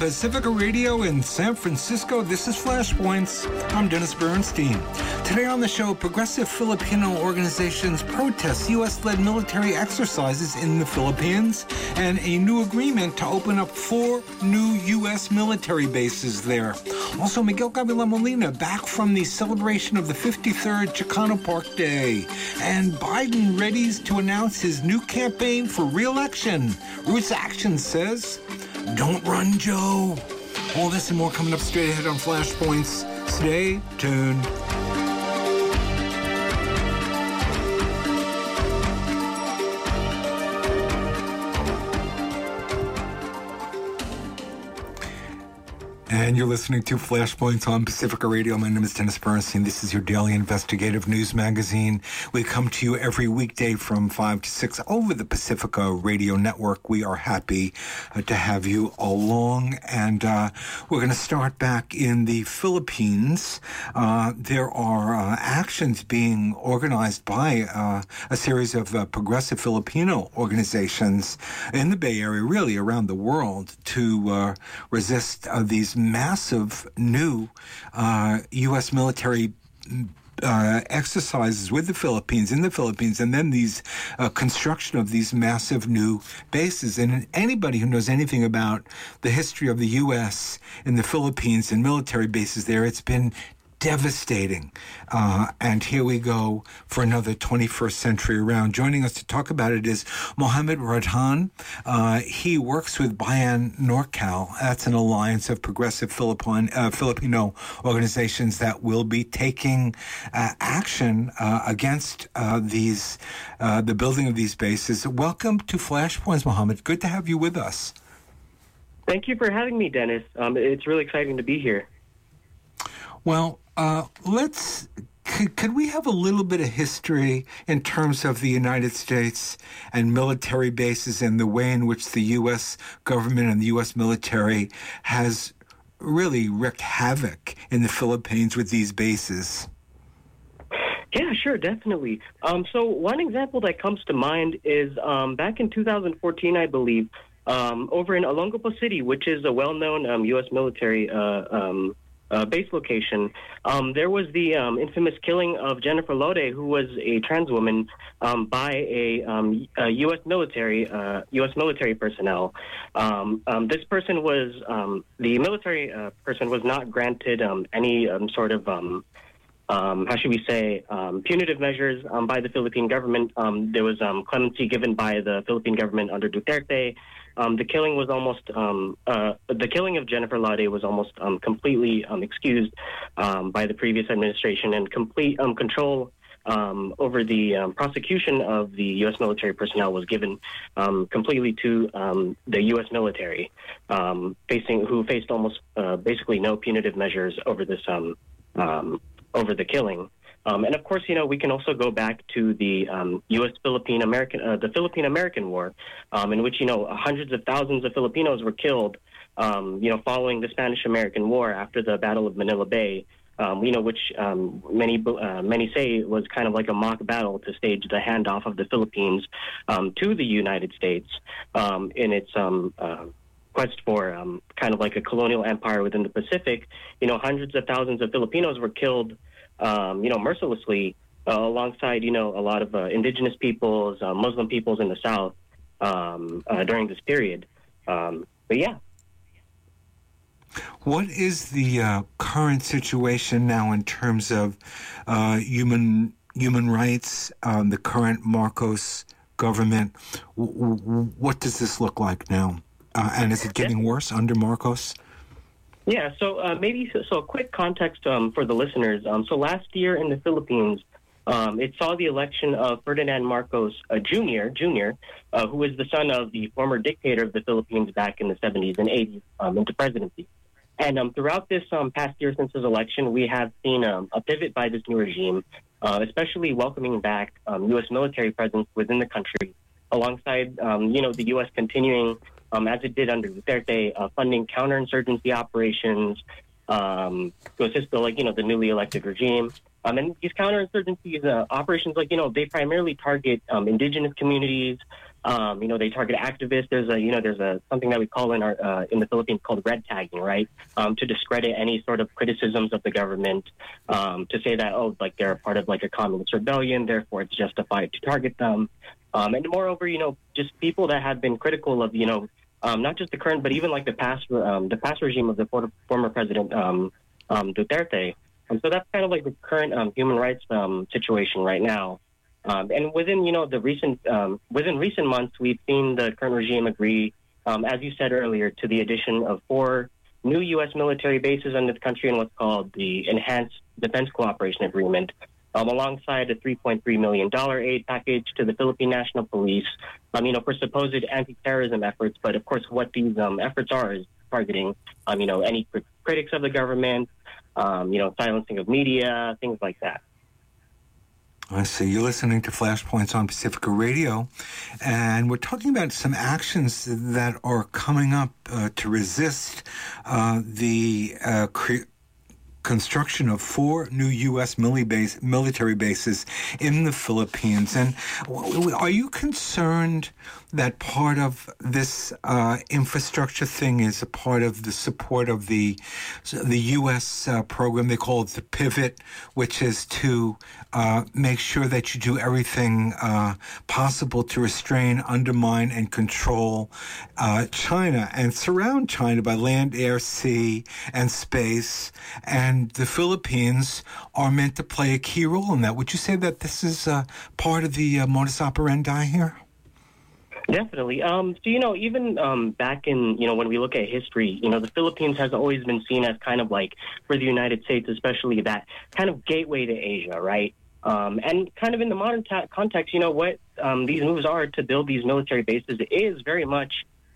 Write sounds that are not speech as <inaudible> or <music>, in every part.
Pacifica Radio in San Francisco, this is Flashpoints. I'm Dennis Bernstein. Today on the show, progressive Filipino organizations protest U.S. led military exercises in the Philippines and a new agreement to open up four new U.S. military bases there. Also, Miguel Gavilan Molina back from the celebration of the 53rd Chicano Park Day. And Biden readies to announce his new campaign for re election. Roots Action says, Don't run, Joe. All this and more coming up straight ahead on Flashpoints. Stay tuned. And you're listening to Flashpoints on Pacifica Radio. My name is Dennis Bernstein. This is your daily investigative news magazine. We come to you every weekday from 5 to 6 over the Pacifica Radio Network. We are happy uh, to have you along. And uh, we're going to start back in the Philippines. Uh, there are uh, actions being organized by uh, a series of uh, progressive Filipino organizations in the Bay Area, really around the world, to resist these massive new uh, U.S. military uh, exercises with the Philippines in the Philippines, and then these uh, construction of these massive new bases. And anybody who knows anything about the history of the U.S. in the Philippines and military bases there, it's been devastating. Uh, and here we go for another 21st century round. Joining us to talk about it is Mohammed Radhan. Uh, he works with Bayan NorCal. That's an alliance of progressive Philippine, uh, Filipino organizations that will be taking uh, action uh, against uh, these, the building of these bases. Welcome to Flashpoints, Mohammed. Good to have you with us. Thank you for having me, Dennis. Um, it's really exciting to be here. Well, uh, let's. Could, we have a little bit of history in terms of the United States and military bases and the way in which the U.S. government and the U.S. military has really wreaked havoc in the Philippines with these bases? Yeah, sure, definitely. Um, so one example that comes to mind is um, back in 2014, I believe, um, over in Olongapo City, which is a well-known U.S. Um, military uh, um, uh, base location, um, there was the um, infamous killing of Jennifer Laude, who was a trans woman, um, by a, um, a, U.S. military uh, U.S. military personnel. Um, um, this person was the military uh, person was not granted any sort of how should we say, punitive measures by the Philippine government. there was clemency given by the Philippine government under Duterte. Um, the killing was almost um, uh, the killing of Jennifer Laude was almost um, completely um, excused um, by the previous administration, and complete um, control over the prosecution of the U.S. military personnel was given completely to the U.S. military, facing who faced almost uh, basically no punitive measures over this over the killing. Um, and of course, you know, we can also go back to the um, U.S. Philippine American, uh, the Philippine American War, um, in which you know hundreds of thousands of Filipinos were killed, um, you know, following the Spanish American War after the Battle of Manila Bay. Um, you know, which um, many uh, many say was kind of like a mock battle to stage the handoff of the Philippines to the United States in its uh, quest for um, kind of like a colonial empire within the Pacific, you know, hundreds of thousands of Filipinos were killed um, you know, mercilessly uh, alongside, you know, a lot of uh, indigenous peoples, uh, Muslim peoples in the South um, uh, during this period. Um, but yeah. What is the uh, current situation now in terms of uh, human human rights? Um, the current Marcos government. W- w- what does this look like now? and is it getting worse under Marcos? Yeah, so uh, maybe so, so, a quick context um, for the listeners. Um, so last year in the Philippines, um, it saw the election of Ferdinand Marcos uh, Jr., Jr., uh, who was the son of the former dictator of the Philippines back in the 70s and 80s um, into presidency. And um, throughout this um, past year since his election, we have seen a pivot by this new regime, uh, especially welcoming back U.S. military presence within the country, alongside you know the U.S. continuing um, as it did under Duterte, uh, funding counterinsurgency operations um, to assist the, like, you know, the newly elected regime. Um, and these counterinsurgency uh, operations, like, you know, they primarily target um, indigenous communities, Um, you know, they target activists. There's a, you know, there's a something that we call in our uh, in the Philippines called red tagging, right? Um, to discredit any sort of criticisms of the government, um, to say that oh, like they're part of like a communist rebellion, therefore it's justified to target them. Um, and moreover, you know, just people that have been critical of, you know, um, not just the current, but even like the past, um, the past regime of the former president um, um, Duterte. And so that's kind of like the current um, human rights um, situation right now. Um, and within, you know, the recent um, within recent months, we've seen the current regime agree, um, as you said earlier, to the addition of four new U.S. military bases under the country in what's called the Enhanced Defense Cooperation Agreement, um, alongside a $3.3 million aid package to the Philippine National Police, um, you know, for supposed anti-terrorism efforts. But of course, what these um, efforts are is targeting, um, you know, any critics of the government, um, you know, silencing of media, things like that. I see. You're listening to Flashpoints on Pacifica Radio, and we're talking about some actions that are coming up uh, to resist uh, the uh, construction of four new U.S. military bases in the Philippines. And are you concerned that part of this uh, infrastructure thing is a part of the support of the the U.S. Uh, program. They call it the Pivot, which is to uh, make sure that you do everything uh, possible to restrain, undermine, and control uh, China and surround China by land, air, sea, and space. And the Philippines are meant to play a key role in that. Would you say that this is uh, part of the modus operandi here? Definitely. Um, so, you know, even um, back in, you know, when we look at history, you know, the Philippines has always been seen as kind of like, for the United States especially, that kind of gateway to Asia, right? Um, and kind of in the modern ta- context, you know, what um, these moves are to build these military bases is very much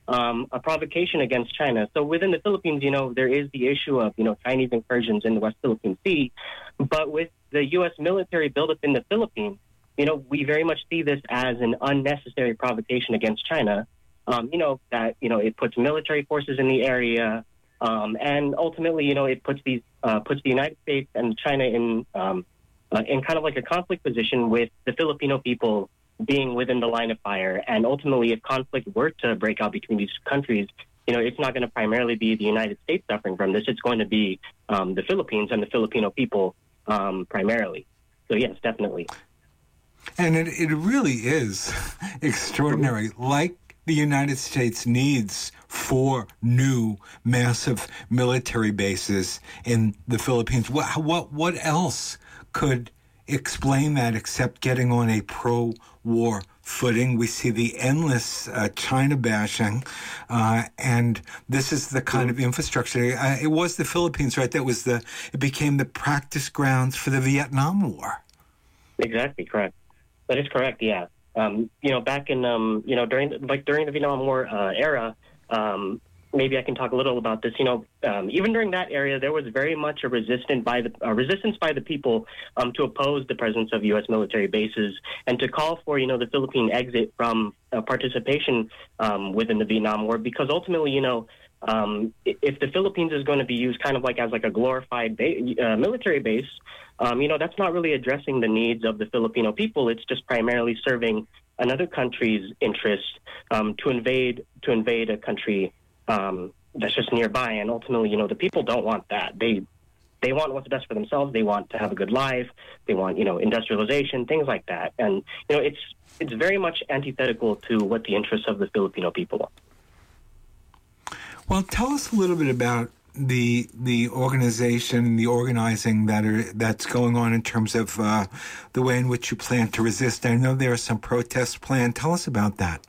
um, a provocation against China. So within the Philippines, you know, there is the issue of, you know, Chinese incursions in the West Philippine Sea. But with the U.S. military buildup in the Philippines, you know, we very much see this as an unnecessary provocation against China. Um, you know, that, you know, it puts military forces in the area. Um, and ultimately, you know, it puts these, uh, puts the United States and China in, um, uh, in kind of like a conflict position with the Filipino people being within the line of fire. And ultimately, if conflict were to break out between these countries, you know, it's not going to primarily be the United States suffering from this. It's going to be um, the Philippines and the Filipino people um, primarily. So yes, definitely. And it, it really is <laughs> extraordinary. Like the United States needs four new massive military bases in the Philippines. What, what, what else could explain that except getting on a pro war footing? We see the endless uh, China bashing, uh, and this is the kind of infrastructure. Uh, it was the Philippines, right? That was the, it became the practice grounds for the Vietnam War. Exactly, correct. That is correct. Yeah. Um, you know, back in um, you know during like during the Vietnam War uh, era, um, maybe I can talk a little about this. You know, um, even during that area, there was very much a resistance by the resistance by the people um, to oppose the presence of U.S. military bases and to call for you know the Philippine exit from uh, participation um, within the Vietnam War because ultimately, you know. Um, if the Philippines is going to be used kind of like as like a glorified ba- uh, military base, um, you know, that's not really addressing the needs of the Filipino people. It's just primarily serving another country's interests um, to invade to invade a country um, that's just nearby. And ultimately, you know, the people don't want that. They they want what's best for themselves. They want to have a good life. They want you know industrialization, things like that. And you know, it's it's very much antithetical to what the interests of the Filipino people are. Well, tell us a little bit about the the organization, the organizing that are that's going on in terms of uh, the way in which you plan to resist. I know there are some protests planned. Tell us about that.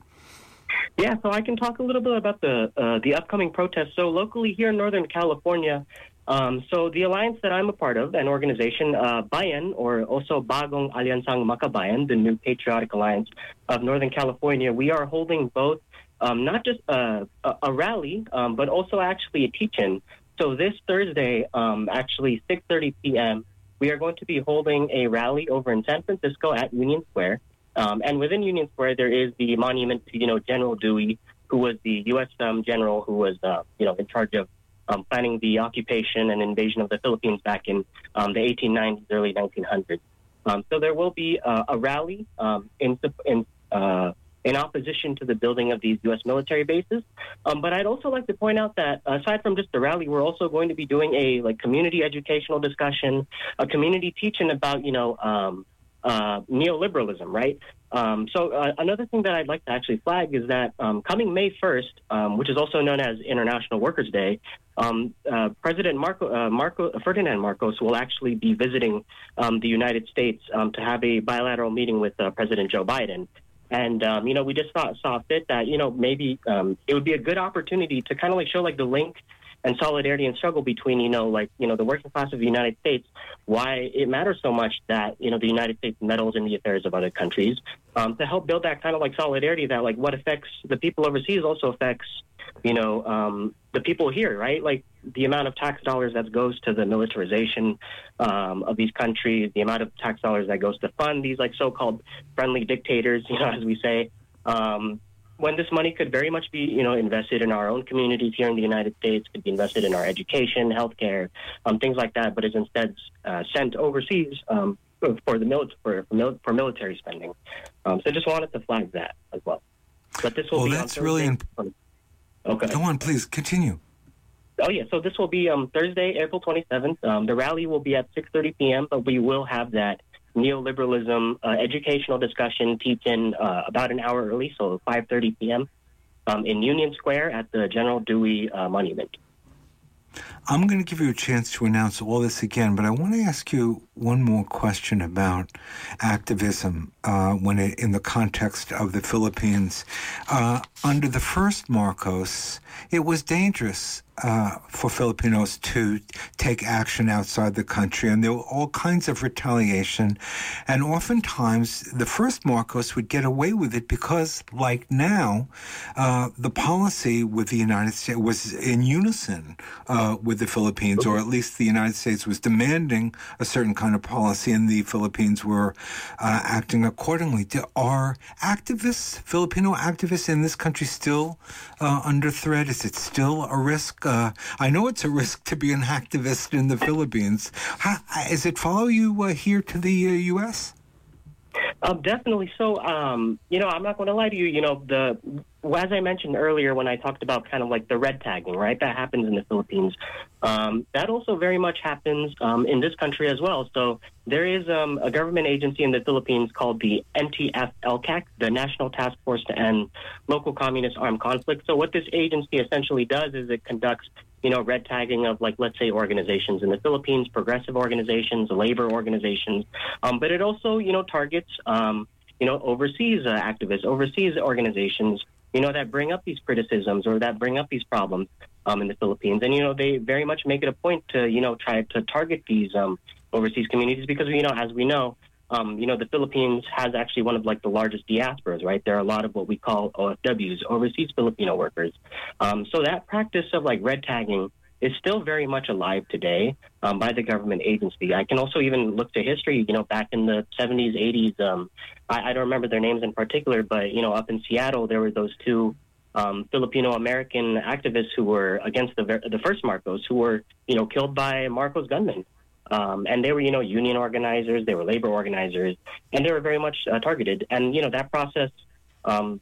Yeah, so I can talk a little bit about the uh, the upcoming protests. So locally here in Northern California, um, so the alliance that I'm a part of, an organization, uh, Bayan, or also Bagong Alyansang Makabayan, the new patriotic alliance of Northern California, we are holding both um, not just a, a, a rally, um, but also actually a teach-in. So this Thursday, um, actually 6:30 p.m., we are going to be holding a rally over in San Francisco at Union Square. Um, and within Union Square, there is the monument to you know General Dewey, who was the U.S. Um, general who was uh, you know in charge of um, planning the occupation and invasion of the Philippines back in um, the 1890s, early 1900s. Um, so there will be uh, a rally um, in, in uh, in opposition to the building of these U.S. military bases. Um, but I'd also like to point out that aside from just the rally, we're also going to be doing a like community educational discussion, a community teaching about you know um, uh, neoliberalism, right? Um, so uh, another thing that I'd like to actually flag is that um, coming May 1st, um, which is also known as International Workers' Day, um, uh, President Marco, uh, Marco, Ferdinand Marcos will actually be visiting um, the United States um, to have a bilateral meeting with uh, President Joe Biden. And you know, we just thought saw fit that you know maybe it would be a good opportunity to kind of like show like the link and solidarity and struggle between, you know, like, you know, the working class of the United States, why it matters so much that, you know, the United States meddles in the affairs of other countries, um, to help build that kind of like solidarity that, like, what affects the people overseas also affects, you know, um, the people here, right? Like, the amount of tax dollars that goes to the militarization um, of these countries, the amount of tax dollars that goes to fund these, like, so called friendly dictators, <laughs> you know, as we say. Um, when this money could very much be, you know, invested in our own communities here in the United States, could be invested in our education, healthcare, um, things like that, but is instead uh, sent overseas um, for the mil- for, for, for military spending. Um, so just wanted to flag that as well. But this will well, be that's really important. Okay. Go on, please continue. Oh yeah, so this will be um, Thursday, April 27th. Um, the rally will be at 6:30 p.m., but we will have that neoliberalism uh, educational discussion teaching uh, about an hour early, so 5:30 p.m. Um, in Union Square at the General Dewey uh, Monument. I'm going to give you a chance to announce all this again, but I want to ask you one more question about activism uh, when it, in the context of the Philippines. Uh, under the first Marcos, it was dangerous uh, for Filipinos to take action outside the country, and there were all kinds of retaliation. And oftentimes, the first Marcos would get away with it because, like now, uh, the policy with the United States was in unison uh, with the Philippines, or at least the United States was demanding a certain kind of policy, and the Philippines were uh, acting accordingly. Are activists, Filipino activists in this country, still uh, under threat? Is it still a risk? Uh, I know it's a risk to be an activist in the Philippines. How, does it follow you uh, here to the U.S.? Uh, um, definitely. So, um, you know, I'm not going to lie to you. You know, the as I mentioned earlier when I talked about kind of like the red tagging, right? That happens in the Philippines. Um, that also very much happens um, in this country as well. So there is um, a government agency in the Philippines called the NTF-ELCAC, the National Task Force to End Local Communist Armed Conflict. So what this agency essentially does is it conducts you know, red tagging of like, let's say, organizations in the Philippines, progressive organizations, labor organizations. Um, but it also, you know, targets, um, you know, overseas uh, activists, overseas organizations, you know, that bring up these criticisms or that bring up these problems um, in the Philippines. And, you know, they very much make it a point to, you know, try to target these um, overseas communities because, you know, as we know, um, you know, the Philippines has actually one of like the largest diasporas, right? There are a lot of what we call OFWs, overseas Filipino workers. Um, so that practice of like red tagging is still very much alive today um, by the government agency. I can also even look to history, you know, back in the 70s, 80s. Um, I, I, don't remember their names in particular, but, you know, up in Seattle, there were those two um, Filipino American activists who were against the, the first Marcos, who were, you know, killed by Marcos gunmen. Um, and they were, you know, union organizers, they were labor organizers, and they were very much uh, targeted. And, you know, that process um,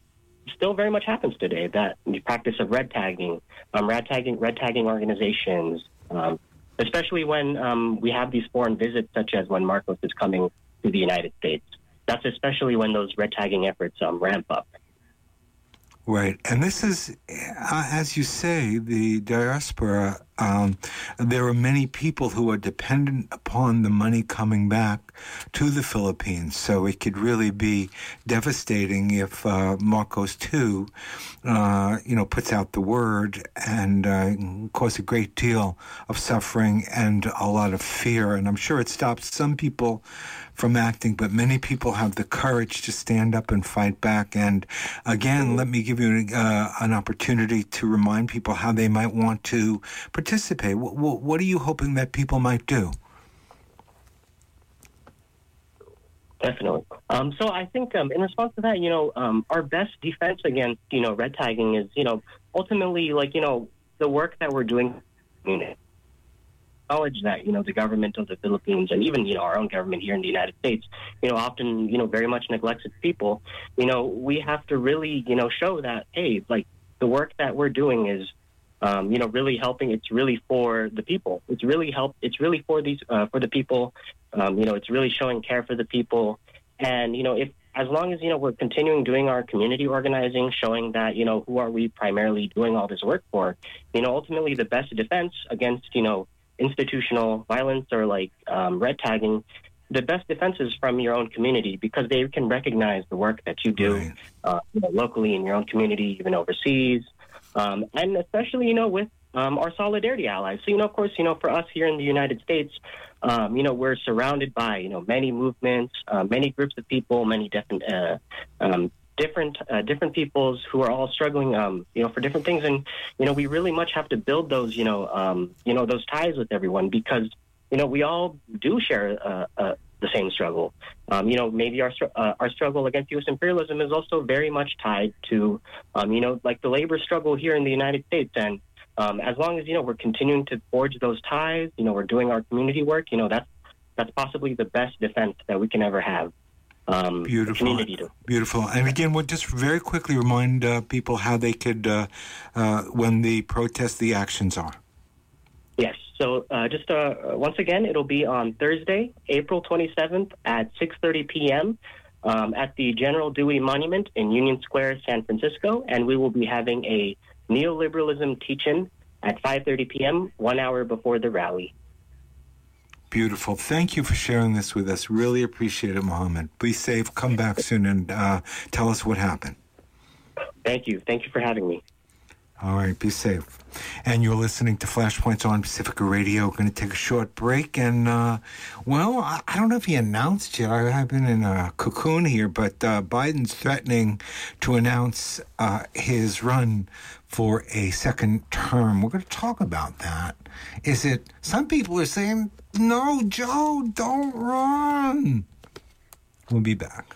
still very much happens today, that the practice of red tagging, um, red tagging, red tagging organizations, um, especially when um, we have these foreign visits, such as when Marcos is coming to the United States. That's especially when those red tagging efforts um, ramp up. Right. And this is, uh, as you say, the diaspora um, there are many people who are dependent upon the money coming back to the Philippines. So it could really be devastating if uh, Marcos too, uh, you know, puts out the word and uh, cause a great deal of suffering and a lot of fear. And I'm sure it stops some people from acting, but many people have the courage to stand up and fight back. And again, let me give you uh, an opportunity to remind people how they might want to participate? What, what, what are you hoping that people might do? Definitely. Um, so I think um, in response to that, you know, um, our best defense against, you know, red tagging is, you know, ultimately like, you know, the work that we're doing. Acknowledge that, you know, the government of the Philippines and even, you know, our own government here in the United States, you know, often, you know, very much neglects its people. You know, we have to really, you know, show that, hey, like the work that we're doing is, um, you know, really helping. It's really for the people. It's really help. It's really for these, uh, for the people. Um, you know, it's really showing care for the people. And, you know, if as long as you know we're continuing doing our community organizing, showing that you know who are we primarily doing all this work for, you know ultimately the best defense against you know institutional violence or like um, red tagging, the best defense is from your own community because they can recognize the work that you do right. uh, you know, locally in your own community, even overseas, um, and especially you know with um, our solidarity allies. So you know, of course, you know for us here in the United States. Um, you know, we're surrounded by, you know, many movements, uh, many groups of people, many different, uh, um, different, uh, different peoples who are all struggling, um, you know, for different things. And, you know, we really much have to build those, you know, um, you know, those ties with everyone because, you know, we all do share, uh, uh, the same struggle. Um, you know, maybe our uh, our struggle against U.S. imperialism is also very much tied to, um, you know, like the labor struggle here in the United States. And um, as long as you know we're continuing to forge those ties, you know we're doing our community work. You know that's that's possibly the best defense that we can ever have. Um, Beautiful. Beautiful. And again, we'll just very quickly remind uh, people how they could, uh, uh, when the protests, the actions are. Yes. So uh, just uh, once again, it'll be on Thursday, April 27th at 6:30 p.m. Um, at the General Dewey Monument in Union Square, San Francisco, and we will be having a neoliberalism teach-in at 5:30 p.m., one hour before the rally. Beautiful. Thank you for sharing this with us. Really appreciate it, Mohammed. Be safe. Come back soon and uh, tell us what happened. Thank you. Thank you for having me. All right, be safe. And you're listening to Flashpoints on Pacifica Radio. We're going to take a short break. And, uh, well, I, I, don't know if he announced yet. I, have been in a cocoon here, but uh, Biden's threatening to announce uh, his run for a second term. We're going to talk about that. Is it, some people are saying, no, Joe, don't run. We'll be back.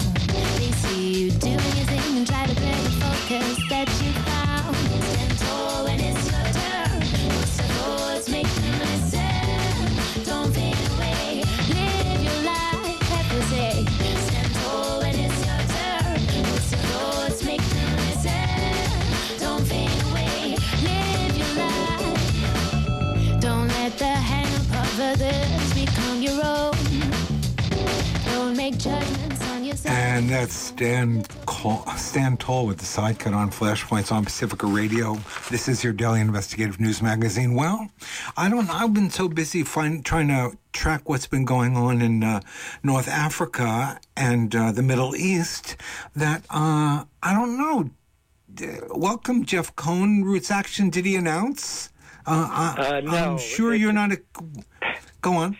that's Stan, Call, Stan Toll with the side cut on Flashpoints on Pacifica Radio. This is your daily investigative news magazine. Well, I don't know. I've been so busy find, trying to track what's been going on in uh, North Africa and uh, the Middle East that uh, I don't know. Welcome, Jeff Cohen. Roots Action, did he announce? Uh, I, uh, sure you're not a. Go on.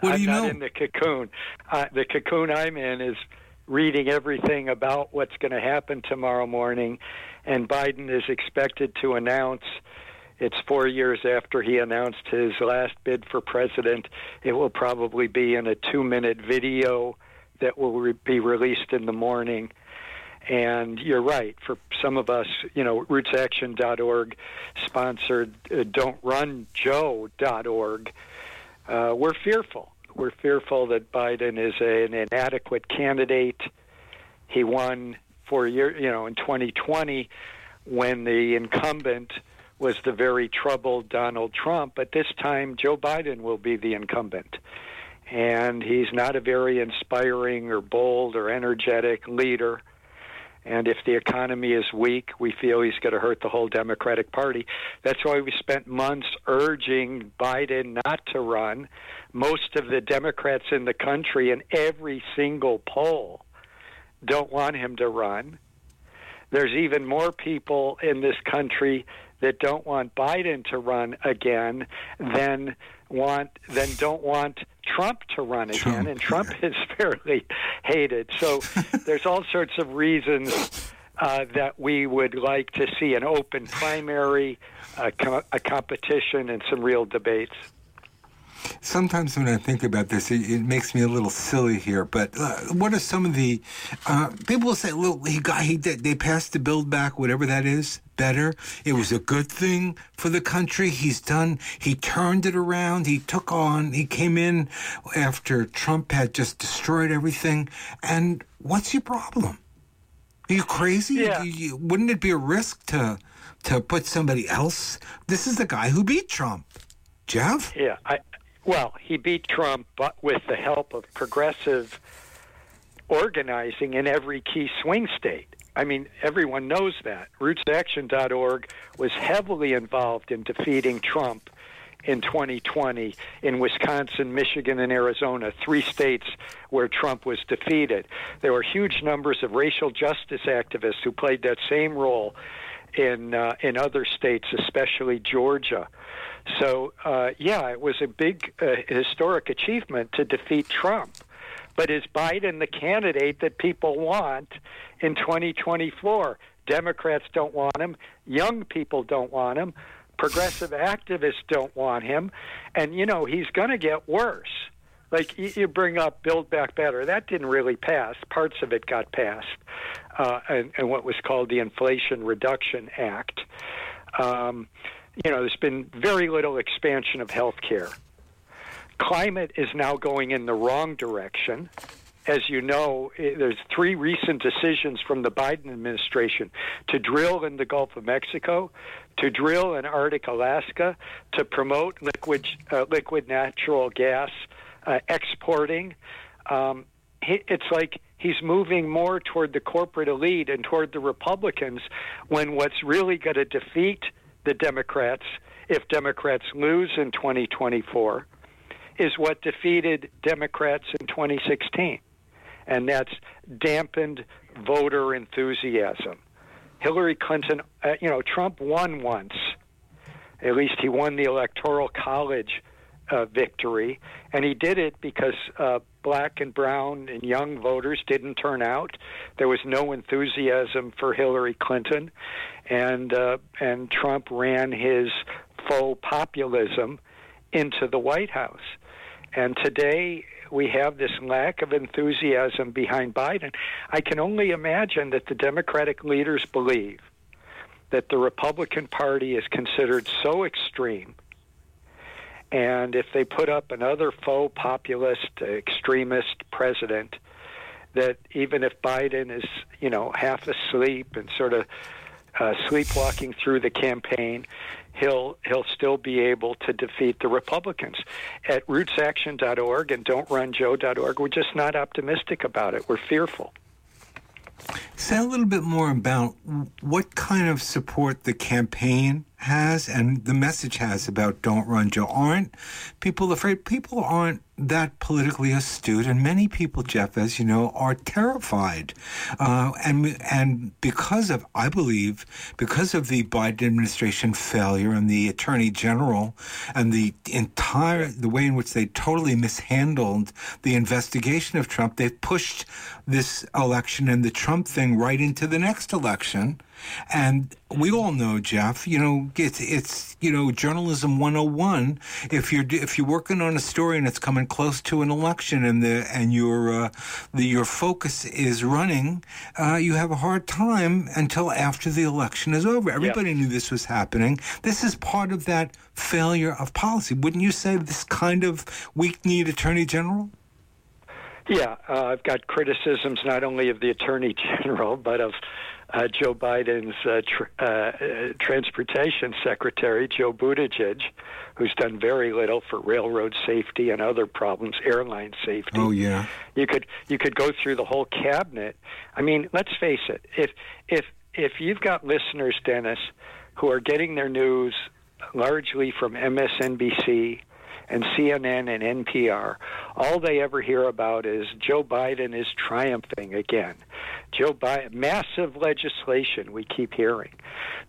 What I'm do you not know? in the cocoon. Uh, the cocoon I'm in is reading everything about what's going to happen tomorrow morning, and Biden is expected to announce. It's four years after he announced his last bid for president. It will probably be in a two minute video that will re- be released in the morning. And you're right. For some of us, you know, rootsaction.org sponsored uh, don'trunjoe.org. Uh, we're fearful we're fearful that Biden is a, an inadequate candidate. He won for year, you know, in 2020 when the incumbent was the very troubled Donald Trump. But this time, Joe Biden will be the incumbent. And he's not a very inspiring or bold or energetic leader. And if the economy is weak, we feel he's going to hurt the whole Democratic Party. That's why we spent months urging Biden not to run. Most of the Democrats in the country, in every single poll, don't want him to run. There's even more people in this country that don't want Biden to run again than want than don't want Trump to run again, Trump, and Trump yeah. is <laughs> fairly hated. So <laughs> there's all sorts of reasons uh, that we would like to see an open primary, uh, com- a competition, and some real debates. Sometimes when I think about this, it, it makes me a little silly here. But uh, what are some of the uh, people will say? Well, he got he did, they passed the Build Back, whatever that is, better. It was a good thing for the country. He's done. He turned it around. He took on. He came in after Trump had just destroyed everything. And what's your problem? Are you crazy? Yeah. You, wouldn't it be a risk to to put somebody else? This is the guy who beat Trump. Jeff? Yeah, I, well, he beat Trump, but with the help of progressive organizing in every key swing state. I mean, everyone knows that. RootsAction.org was heavily involved in defeating Trump in 2020 in Wisconsin, Michigan, and Arizona, three states where Trump was defeated. There were huge numbers of racial justice activists who played that same role in uh, in other states, especially Georgia. So, uh, yeah, it was a big uh, historic achievement to defeat Trump. But is Biden the candidate that people want in 2024? Democrats don't want him. Young people don't want him. Progressive activists don't want him. And, you know, he's going to get worse. Like you bring up Build Back Better, that didn't really pass. Parts of it got passed, uh, and, and what was called the Inflation Reduction Act. Um, you know, there's been very little expansion of health care. Climate is now going in the wrong direction. As you know, there's three recent decisions from the Biden administration to drill in the Gulf of Mexico, to drill in Arctic Alaska, to promote liquid uh, liquid natural gas uh, exporting. Um, it's like he's moving more toward the corporate elite and toward the Republicans when what's really going to defeat the Democrats, if Democrats lose in 2024, is what defeated Democrats in 2016. And that's dampened voter enthusiasm. Hillary Clinton, uh, you know, Trump won once. At least he won the Electoral College uh, victory, and he did it because uh, black and brown and young voters didn't turn out. There was no enthusiasm for Hillary Clinton, and uh, and Trump ran his faux populism into the White House. And today we have this lack of enthusiasm behind Biden. I can only imagine that the Democratic leaders believe that the Republican Party is considered so extreme and if they put up another faux populist, extremist president, that even if Biden is, you know, half asleep and sort of uh, sleepwalking through the campaign, he'll he'll still be able to defeat the Republicans. At rootsaction.org and don'trunjoe.org, we're just not optimistic about it. We're fearful. Say a little bit more about what kind of support the campaign has and the message has about Don't Run Joe. Aren't people afraid? People aren't that politically astute, and many people, Jeff, as you know, are terrified. Uh, and and because of, I believe, because of the Biden administration failure and the Attorney General and the entire the way in which they totally mishandled the investigation of Trump, they've pushed this election and the Trump thing right into the next election. And we all know, Jeff, you know, it's, it's, you know, journalism 101. If you're, if you're working on a story and it's coming close to an election and the, and your, uh, the, your focus is running, uh, you have a hard time until after the election is over. Everybody yep. knew this was happening. This is part of that failure of policy. Wouldn't you say this kind of weak-kneed attorney general? Yeah, uh, I've got criticisms not only of the attorney <laughs> general, but of uh, Joe Biden's uh, tr- uh, transportation secretary, Joe Buttigieg, who's done very little for railroad safety and other problems, airline safety. Oh yeah. You could you could go through the whole cabinet. I mean, let's face it. If if if you've got listeners, Dennis, who are getting their news largely from MSNBC and CNN and NPR, all they ever hear about is Joe Biden is triumphing again. Joe Biden, massive legislation we keep hearing.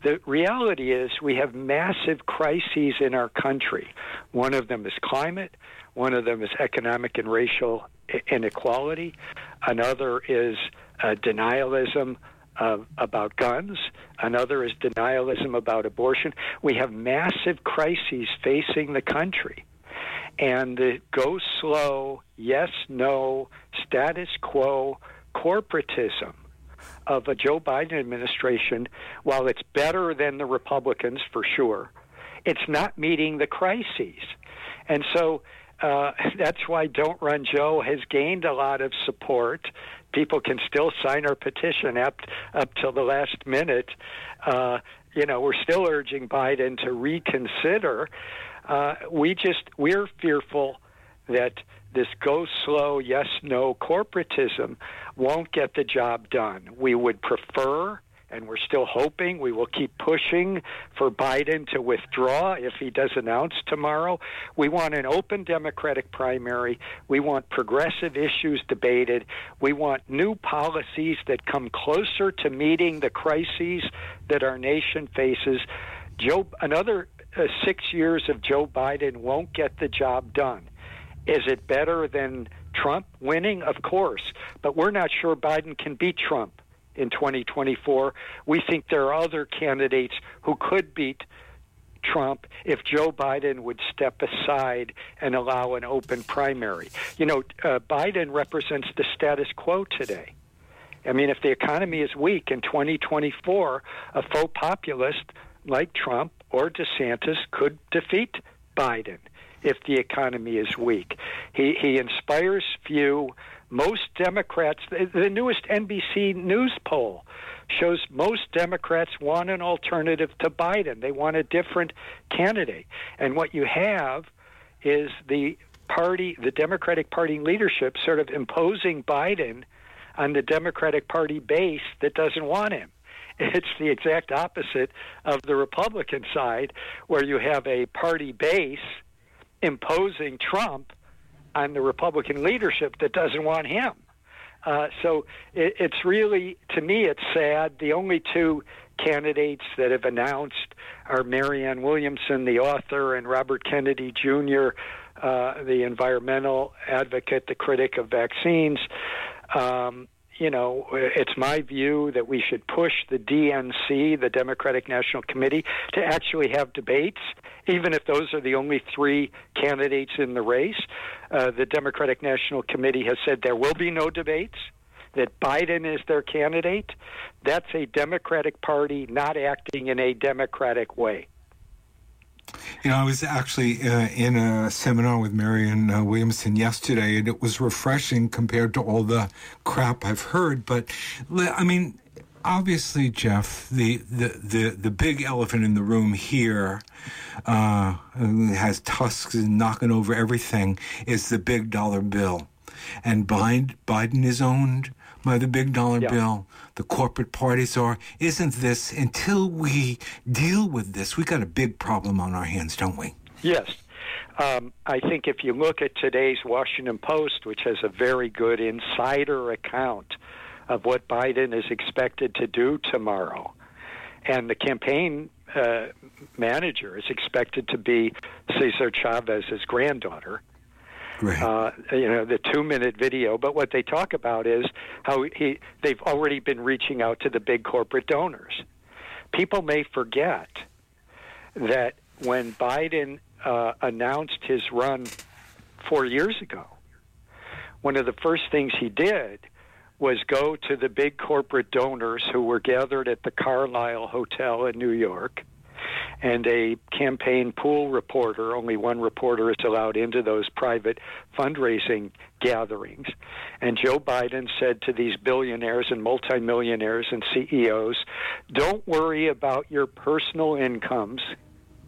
The reality is we have massive crises in our country. One of them is climate, one of them is economic and racial inequality, another is uh, denialism uh, about guns. Another is denialism about abortion. We have massive crises facing the country. And the go slow, yes, no, status quo, corporatism of a Joe Biden administration, while it's better than the Republicans for sure, it's not meeting the crises. And so uh, <laughs> that's why Don't Run Joe has gained a lot of support. People can still sign our petition up up till the last minute. Uh, you know, we're still urging Biden to reconsider. Uh, we just we're fearful that this go slow, yes, no corporatism won't get the job done. We would prefer and we're still hoping we will keep pushing for Biden to withdraw if he does announce tomorrow. We want an open Democratic primary. We want progressive issues debated. We want new policies that come closer to meeting the crises that our nation faces. Joe, another uh, six years of Joe Biden won't get the job done. Is it better than Trump winning? Of course, but we're not sure Biden can beat Trump in 2024. We think there are other candidates who could beat Trump if Joe Biden would step aside and allow an open primary. You know, uh, Biden represents the status quo today. I mean, if the economy is weak in 2024, a faux populist like Trump or DeSantis could defeat Biden if the economy is weak. He, he inspires few most Democrats, the newest NBC News poll shows most Democrats want an alternative to Biden. They want a different candidate. And what you have is the party, the Democratic Party leadership, sort of imposing Biden on the Democratic Party base that doesn't want him. <laughs> It's the exact opposite of the Republican side, where you have a party base imposing Trump on the Republican leadership that doesn't want him. Uh, so it, it's really, to me, it's sad. The only two candidates that have announced are Marianne Williamson, the author, and Robert Kennedy Jr., uh, the environmental advocate, the critic of vaccines. Um, you know, it's my view that we should push the DNC, the Democratic National Committee, to actually have debates, even if those are the only three candidates in the race. Uh, the Democratic National Committee has said there will be no debates, that Biden is their candidate. That's a Democratic Party not acting in a democratic way. You know, I was actually uh, in a seminar with Marianne uh, Williamson yesterday, and it was refreshing compared to all the crap I've heard. But I mean, obviously, Jeff, the the the, the big elephant in the room here uh, has tusks and knocking over everything is the big dollar bill, and Biden Biden is owned by the big dollar yeah. bill. The corporate parties are. Isn't this until we deal with this? We got a big problem on our hands, don't we? Yes. Um, I think if you look at today's Washington Post, which has a very good insider account of what Biden is expected to do tomorrow, and the campaign uh, manager is expected to be Cesar Chavez's granddaughter. Right. Uh, you know, the two-minute video. But what they talk about is how he they've already been reaching out to the big corporate donors. People may forget that when Biden uh, announced his run four years ago, one of the first things he did was go to the big corporate donors who were gathered at the Carlyle Hotel in New York and a campaign pool reporter. Only one reporter is allowed into those private fundraising gatherings. And Joe Biden said to these billionaires and multimillionaires and CEOs, don't worry about your personal incomes.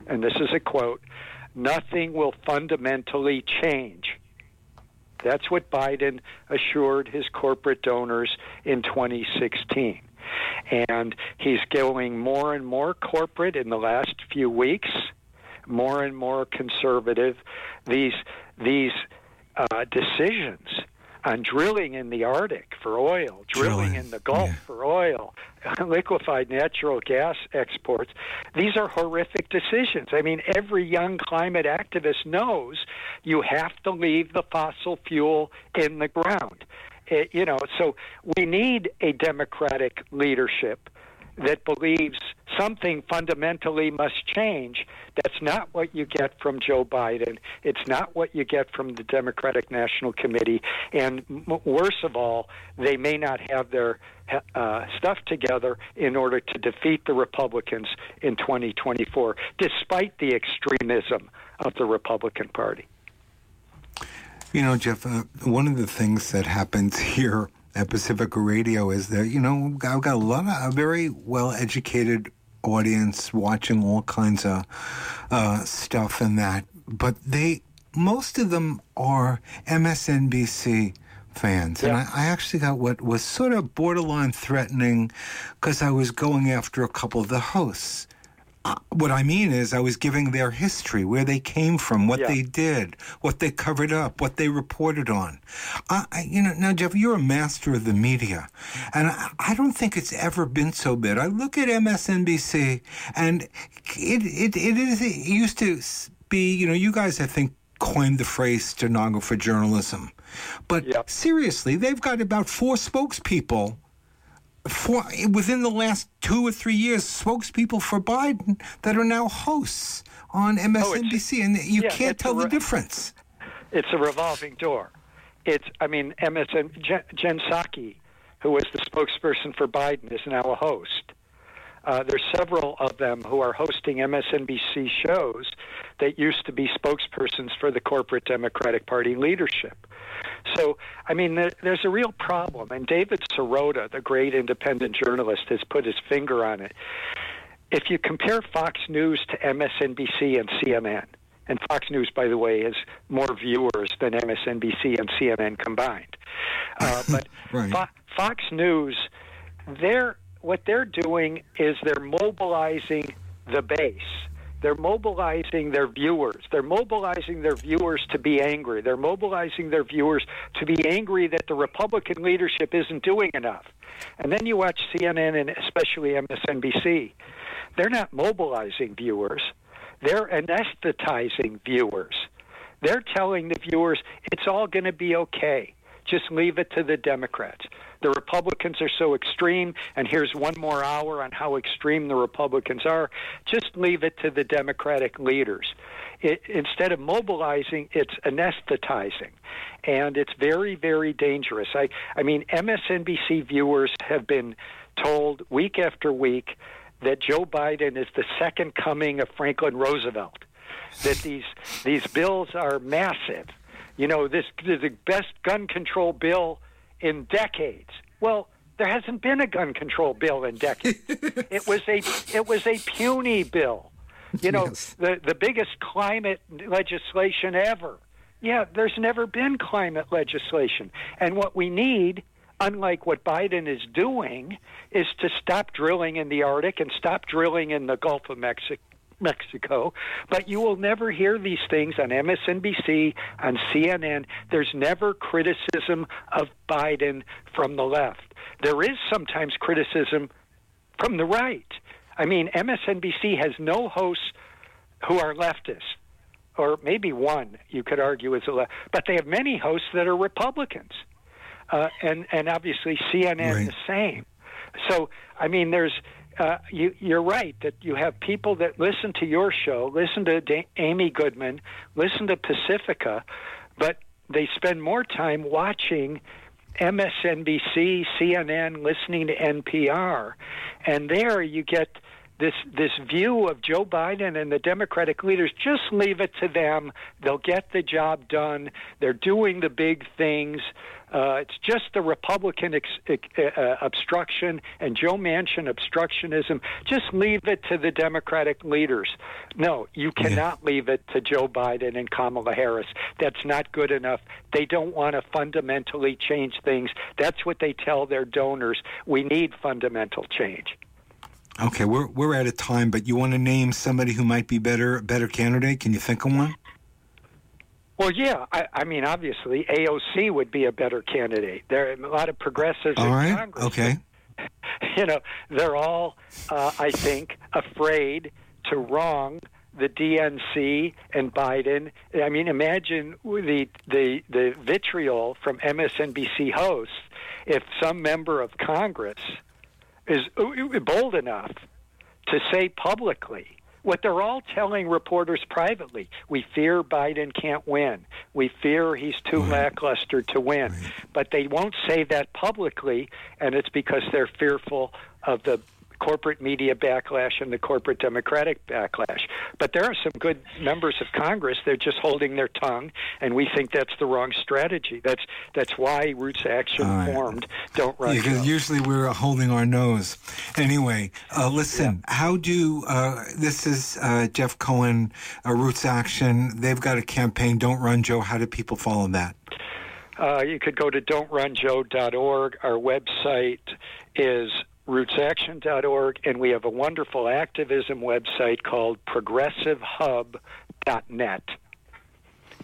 And this is a quote nothing will fundamentally change. That's what Biden assured his corporate donors in 2016. And he's going more and more corporate in the last few weeks, more and more conservative. These these uh, decisions on drilling in the Arctic for oil, drilling, drilling. in the Gulf yeah. for oil, <laughs> liquefied natural gas exports. These are horrific decisions. I mean, every young climate activist knows you have to leave the fossil fuel in the ground. It, you know, so we need a democratic leadership that believes something fundamentally must change. That's not what you get from Joe Biden. It's not what you get from the Democratic National Committee. And worse of all, they may not have their uh, stuff together in order to defeat the Republicans in 2024, despite the extremism of the Republican Party. You know, Jeff, uh, one of the things that happens <laughs> here at Pacifica Radio is that, you know, I've got a lot of a very well educated audience watching all kinds of uh, stuff and that, but they, most of them are MSNBC fans. Yeah. And I, I, actually got what was sort of borderline threatening because I was going after a couple of the hosts. Uh, what I mean is, I was giving their history, where they came from, what yeah. they did, what they covered up, what they reported on. I, you know, now Jeff, you're a master of the media, and I, I, don't think it's ever been so bad. I look at MSNBC, and it it it is it used to be, you know, you guys I think coined the phrase stenographer journalism, but yeah. seriously, they've got about four spokespeople for within the last two or three years, spokespeople for Biden that are now hosts on MSNBC, oh, and you yeah, can't tell re- the difference. It's a revolving door. It's, I mean, MSN Jen, Jen Psaki, who was the spokesperson for Biden, is now a host. Uh, there's several of them who are hosting MSNBC shows that used to be spokespersons for the corporate Democratic Party leadership. So, I mean, there, there's a real problem, and David Sirota, the great independent journalist, has put his finger on it. If you compare Fox News to MSNBC and CNN, and Fox News, by the way, has more viewers than MSNBC and CNN combined. Uh, <laughs> but right. Fo- Fox News, they're what they're doing is they're mobilizing the base. They're mobilizing their viewers. They're mobilizing their viewers to be angry. They're mobilizing their viewers to be angry that the Republican leadership isn't doing enough. And then you watch CNN and especially MSNBC. They're not mobilizing viewers, they're anesthetizing viewers. They're telling the viewers it's all going to be okay. Just leave it to the Democrats the Republicans are so extreme, and here's one more hour on how extreme the Republicans are. Just leave it to the Democratic leaders. It, instead of mobilizing, it's anesthetizing, and it's very, very dangerous. I, I mean, MSNBC viewers have been told week after week that Joe Biden is the second coming of Franklin Roosevelt. That these these bills are massive. You know, this is the best gun control bill in decades. Well, there hasn't been a gun control bill in decades. <laughs> it was a it was a puny bill. You know, yes. the the biggest climate legislation ever. Yeah, there's never been climate legislation. And what we need, unlike what Biden is doing, is to stop drilling in the Arctic and stop drilling in the Gulf of Mexico Mexico. But you will never hear these things on MSNBC, on CNN. There's never criticism of Biden from the left. There is sometimes criticism from the right. I mean, MSNBC has no hosts who are leftists, or maybe one you could argue is a left, but they have many hosts that are Republicans, uh, and and obviously CNN right. the same. So I mean, there's uh, you, you're right that you have people that listen to your show, listen to da- Amy Goodman, listen to Pacifica, but they spend more time watching MSNBC, CNN, listening to NPR, and there you get this this view of Joe Biden and the Democratic leaders. Just leave it to them; they'll get the job done. They're doing the big things. Uh, it's just the Republican ex- uh, obstruction and Joe Manchin obstructionism. Just leave it to the Democratic leaders. No, you cannot yeah. leave it to Joe Biden and Kamala Harris. That's not good enough. They don't want to fundamentally change things. That's what they tell their donors. We need fundamental change. Okay, we're we're out of time, but you want to name somebody who might be better better candidate? Can you think of one? Well, yeah. I, I mean, obviously, AOC would be a better candidate. There are a lot of progressives all in right. Congress. Okay. <laughs> You know, they're all, uh, I think, afraid to wrong the DNC and Biden. I mean, imagine the the the vitriol from MSNBC hosts if some member of Congress is bold enough to say publicly what they're all telling reporters privately. We fear Biden can't win. We fear he's too right. lackluster to win. Right. But they won't say that publicly, and it's because they're fearful of the corporate media backlash and the corporate democratic backlash. But there are some good members of Congress. They're just holding their tongue, and we think that's the wrong strategy. That's that's why Roots Action right. formed. Don't run. Because yeah, usually we're holding our nose. Anyway, uh, listen. Yeah. How do uh, this is uh, Jeff Cohen, uh, Roots Action? They've got a campaign. Don't run, Joe. How do people follow that? Uh, you could go to don'trunjoe.org. Our website is rootsaction.org, and we have a wonderful activism website called progressivehub.net.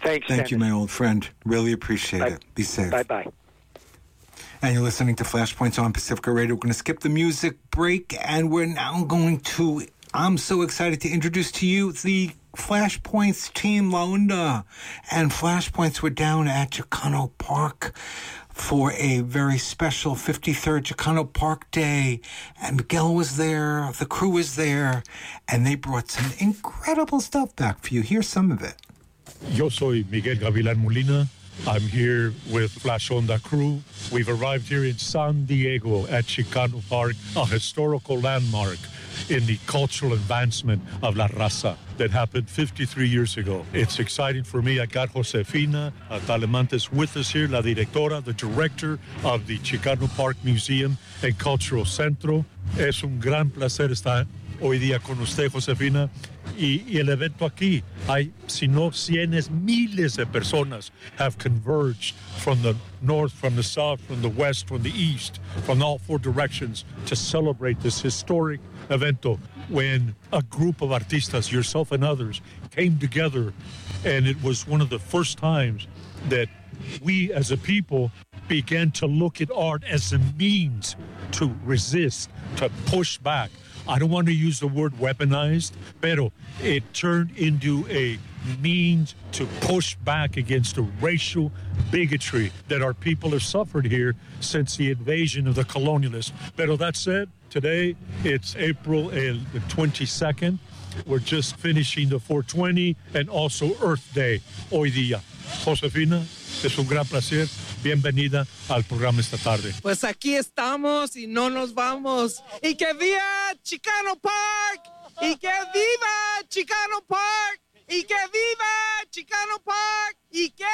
Thanks. Thank Dennis. you, my old friend. Really appreciate bye. it. Be safe. Bye bye. And you're listening to Flashpoints on Pacifica Radio. We're going to skip the music break, and we're now going to. I'm so excited to introduce to you the Flashpoints team, Launda. And Flashpoints were down at Chicano Park for a very special 53rd Chicano Park Day. And Miguel was there, the crew was there, and they brought some incredible stuff back for you. Here's some of it. Yo soy Miguel Gavilan Molina. I'm here with Flash Onda crew. We've arrived here in San Diego at Chicano Park, a historical landmark in the cultural advancement of La Raza that happened 53 years ago. It's exciting for me. I got Josefina Talamantes with us here, la directora, the director of the Chicano Park Museum and Cultural Centro. Es un gran placer estar hoy día con usted, Josefina. Y, y, el evento aquí, hay, si no cientos, miles de personas have converged from the north, from the south, from the west, from the east, from all four directions to celebrate this historic evento when a group of artistas, yourself and others, came together. And it was one of the first times that we as a people began to look at art as a means to resist, to push back. I don't want to use the word weaponized, but it turned into a means to push back against the racial bigotry that our people have suffered here since the invasion of the colonialists. But that said, today it's April the 22nd. We're just finishing the 420 and also Earth Day hoy día. Josefina, es un gran placer. Bienvenida al programa esta tarde. Pues aquí estamos y no nos vamos. Y que viva Chicano Park. Y que viva Chicano Park. Y que viva Chicano Park. Y que...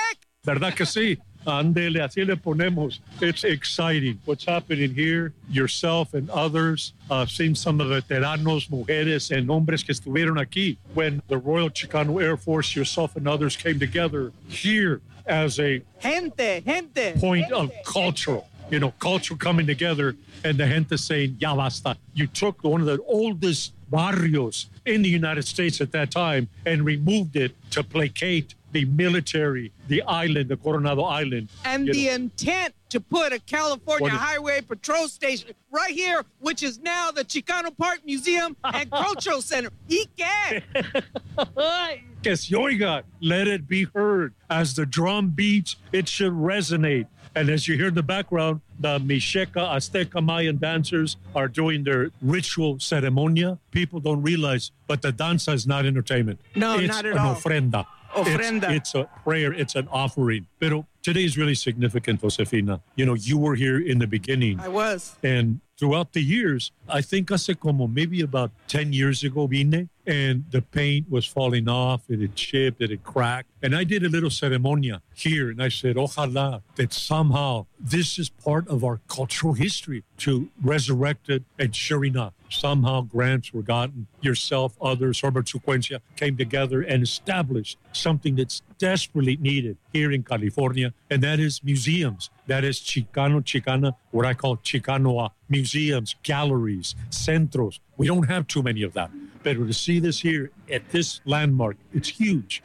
¿Verdad que sí? Andele, así le ponemos. It's exciting what's happening here. Yourself and others. I've seen some of the veteranos, mujeres, and hombres que estuvieron aquí when the Royal Chicano Air Force, yourself and others came together here as a gente, gente, point gente, of cultural. You know, culture coming together and the gente saying, ya basta. You took one of the oldest barrios in the United States at that time and removed it to placate the military, the island, the Coronado Island. And the know. intent to put a California Highway Patrol Station right here, which is now the Chicano Park Museum and <laughs> Cultural Center. ¿Y qué? <laughs> que se oiga, let it be heard. As the drum beats, it should resonate. And as you hear in the background, the Mixteca, Azteca, Mayan dancers are doing their ritual ceremonia. People don't realize, but the danza is not entertainment. No, it's not at an all. ofrenda. Ofrenda. It's, it's, a prayer. It's an offering. Pero today is really significant, Josefina. You know, you were here in the beginning. I was. And throughout the years, I think hace como maybe about 10 years ago vine and the paint was falling off, it had chipped, it had cracked. And I did a little ceremonia here and I said, Ojalá that somehow this is part of our cultural history to resurrect it. And sure enough, somehow grants were gotten. Yourself, others, Herbert Siguenza came together and established something that's desperately needed here in California, and that is museums. That is Chicano, Chicana, what I call Chicanoa museums, galleries, centros. We don't have too many of that. But to see this here at this landmark, it's huge.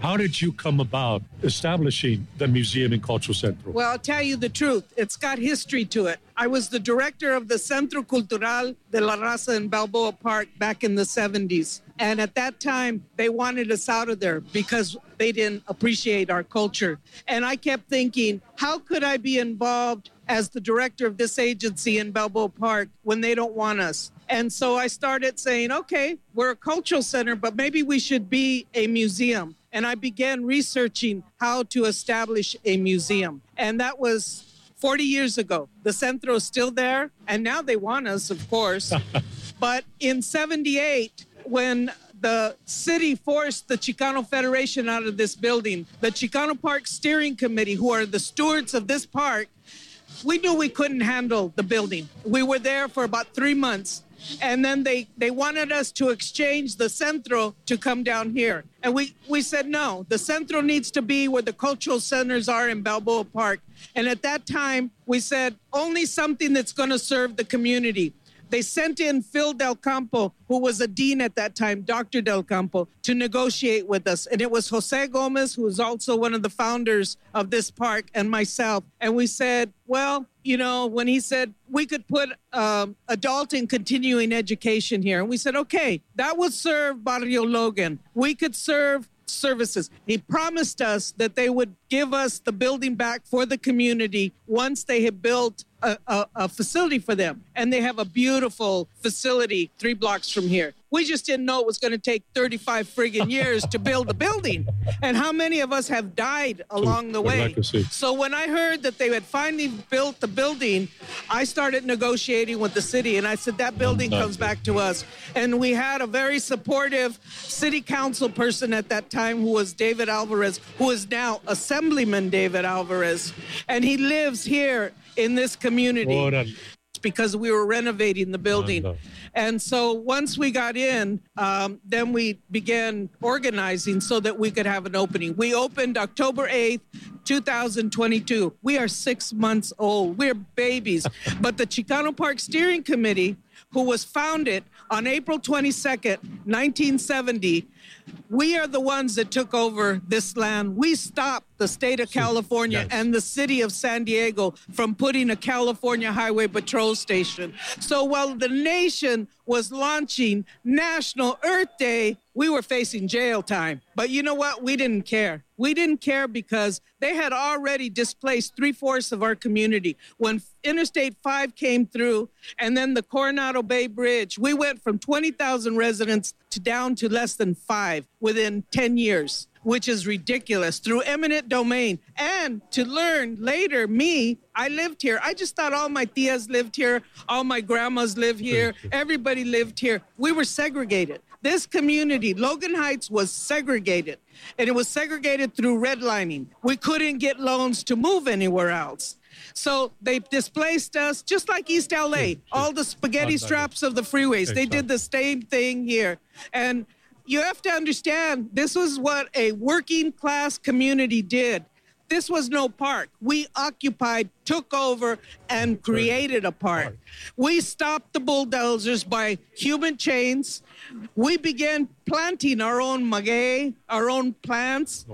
How did you come about establishing the Museum and Cultural Center? Well, I'll tell you the truth. It's got history to it. I was the director of the Centro Cultural de la Raza in Balboa Park back in the 70s. And at that time, they wanted us out of there because they didn't appreciate our culture. And I kept thinking, how could I be involved as the director of this agency in Balboa Park when they don't want us? And so I started saying, okay, we're a cultural center, but maybe we should be a museum. And I began researching how to establish a museum. And that was 40 years ago. The Centro is still there, and now they want us, of course. <laughs> but in 78, when the city forced the Chicano Federation out of this building, the Chicano Park Steering Committee, who are the stewards of this park, we knew we couldn't handle the building. We were there for about three months. And then they, they wanted us to exchange the Centro to come down here. And we, we said, no, the Centro needs to be where the cultural centers are in Balboa Park. And at that time, we said, only something that's going to serve the community. They sent in Phil Del Campo, who was a dean at that time, Dr. Del Campo, to negotiate with us. And it was Jose Gomez, who was also one of the founders of this park, and myself. And we said, well, you know, when he said we could put um, adult and continuing education here, and we said, okay, that would serve Barrio Logan. We could serve services. He promised us that they would give us the building back for the community once they had built a, a, a, facility for them. And they have a beautiful facility three blocks from here. We just didn't know it was going to take 35 friggin' years to build the building. And how many of us have died along the way? So when I heard that they had finally built the building, I started negotiating with the city. And I said, that building comes back to us. And we had a very supportive city council person at that time who was David Alvarez, who is now Assemblyman David Alvarez. And he lives here in this community because we were renovating the building. And so once we got in, um, then we began organizing so that we could have an opening. We opened October 8th, 2022. We are six months old. We're babies. <laughs> but the Chicano Park Steering Committee, who was founded on April 22nd, 1970, we are the ones that took over this land. We stopped the state of California yes. and the city of San Diego from putting a California Highway Patrol station. So while the nation was launching National Earth Day, we were facing jail time. But you know what? We didn't care. We didn't care because they had already displaced three fourths of our community. When Interstate 5 came through and then the Coronado Bay Bridge, we went from 20,000 residents to down to less than five within 10 years which is ridiculous, through eminent domain. And to learn later, me, I lived here. I just thought all my tias lived here, all my grandmas live here, everybody lived here. We were segregated. This community, Logan Heights, was segregated, and it was segregated through redlining. We couldn't get loans to move anywhere else. So they displaced us just like East LA, all the spaghetti straps of the freeways. They did the same thing here. And you have to understand this was what a working class community did. This was no park. We occupied, took over, and created a park. We stopped the bulldozers by human chains. We began planting our own maguey, our own plants.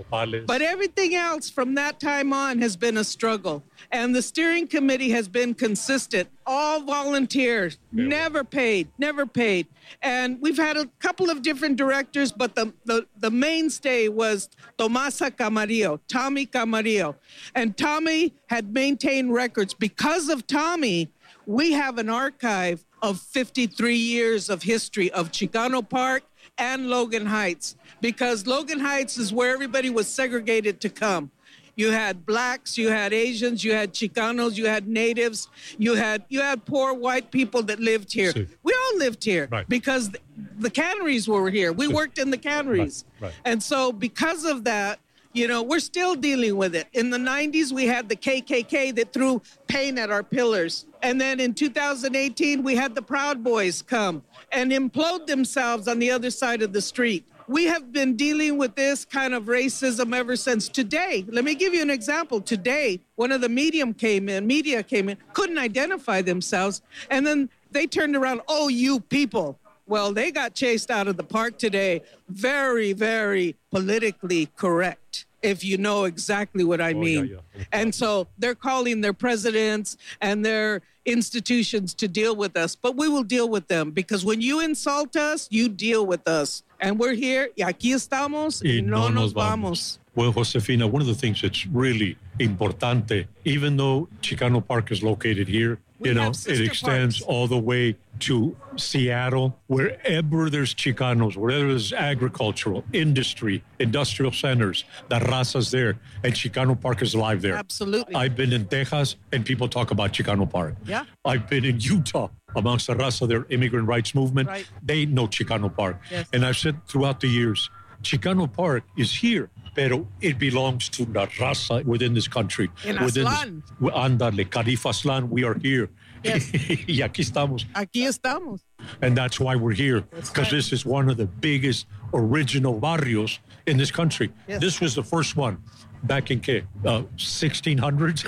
But everything else from that time on has been a struggle. And the steering committee has been consistent, all volunteers, never paid, never paid. And we've had a couple of different directors, but the, the, the mainstay was Tomasa Camarillo, Tommy Camarillo. And Tommy had maintained records. Because of Tommy, we have an archive of 53 years of history of Chicano Park and Logan Heights because Logan Heights is where everybody was segregated to come. You had blacks, you had Asians, you had Chicanos, you had natives, you had you had poor white people that lived here. Sí. We all lived here Right. because the, the canneries were here. We worked in the canneries. Right, right. And so because of that, you know, we're still dealing with it. In the 90s, we had the KKK that threw paint at our pillars. And then in 2018, we had the Proud Boys come and implode themselves on the other side of the street. We have been dealing with this kind of racism ever since today. Let me give you an example. Today, one of the medium came in, media came in, couldn't identify themselves, and then they turned around, "Oh, you people." Well, they got chased out of the park today. Very, very politically correct, if you know exactly what I Oh, mean. yeah. And so they're calling their presidents and their institutions to deal with us, but we will deal with them because when you insult us, you deal with us. And we're here, y aquí estamos, y no nos vamos. Well, Josefina, one of the things that's really importante, even though Chicano Park is located here, We you know, it extends parks. all the way to Seattle, wherever there's Chicanos, wherever there's agricultural, industry, industrial centers, the raza's there, and Chicano Park is live there. Absolutely. I've been in Texas, and people talk about Chicano Park. Yeah. I've been in Utah amongst the raza, their immigrant rights movement. Right. They know Chicano Park. Yes. And I've said throughout the years, Chicano Park is here, pero it belongs to the raza within this country. En within Aztlán. This, andale, Aztlán, we are here. Yes. <laughs> y aquí estamos. Aquí estamos. And that's why we're here, because right. this is one of the biggest original barrios in this country. Yes. This was the first one back in uh, 1600s.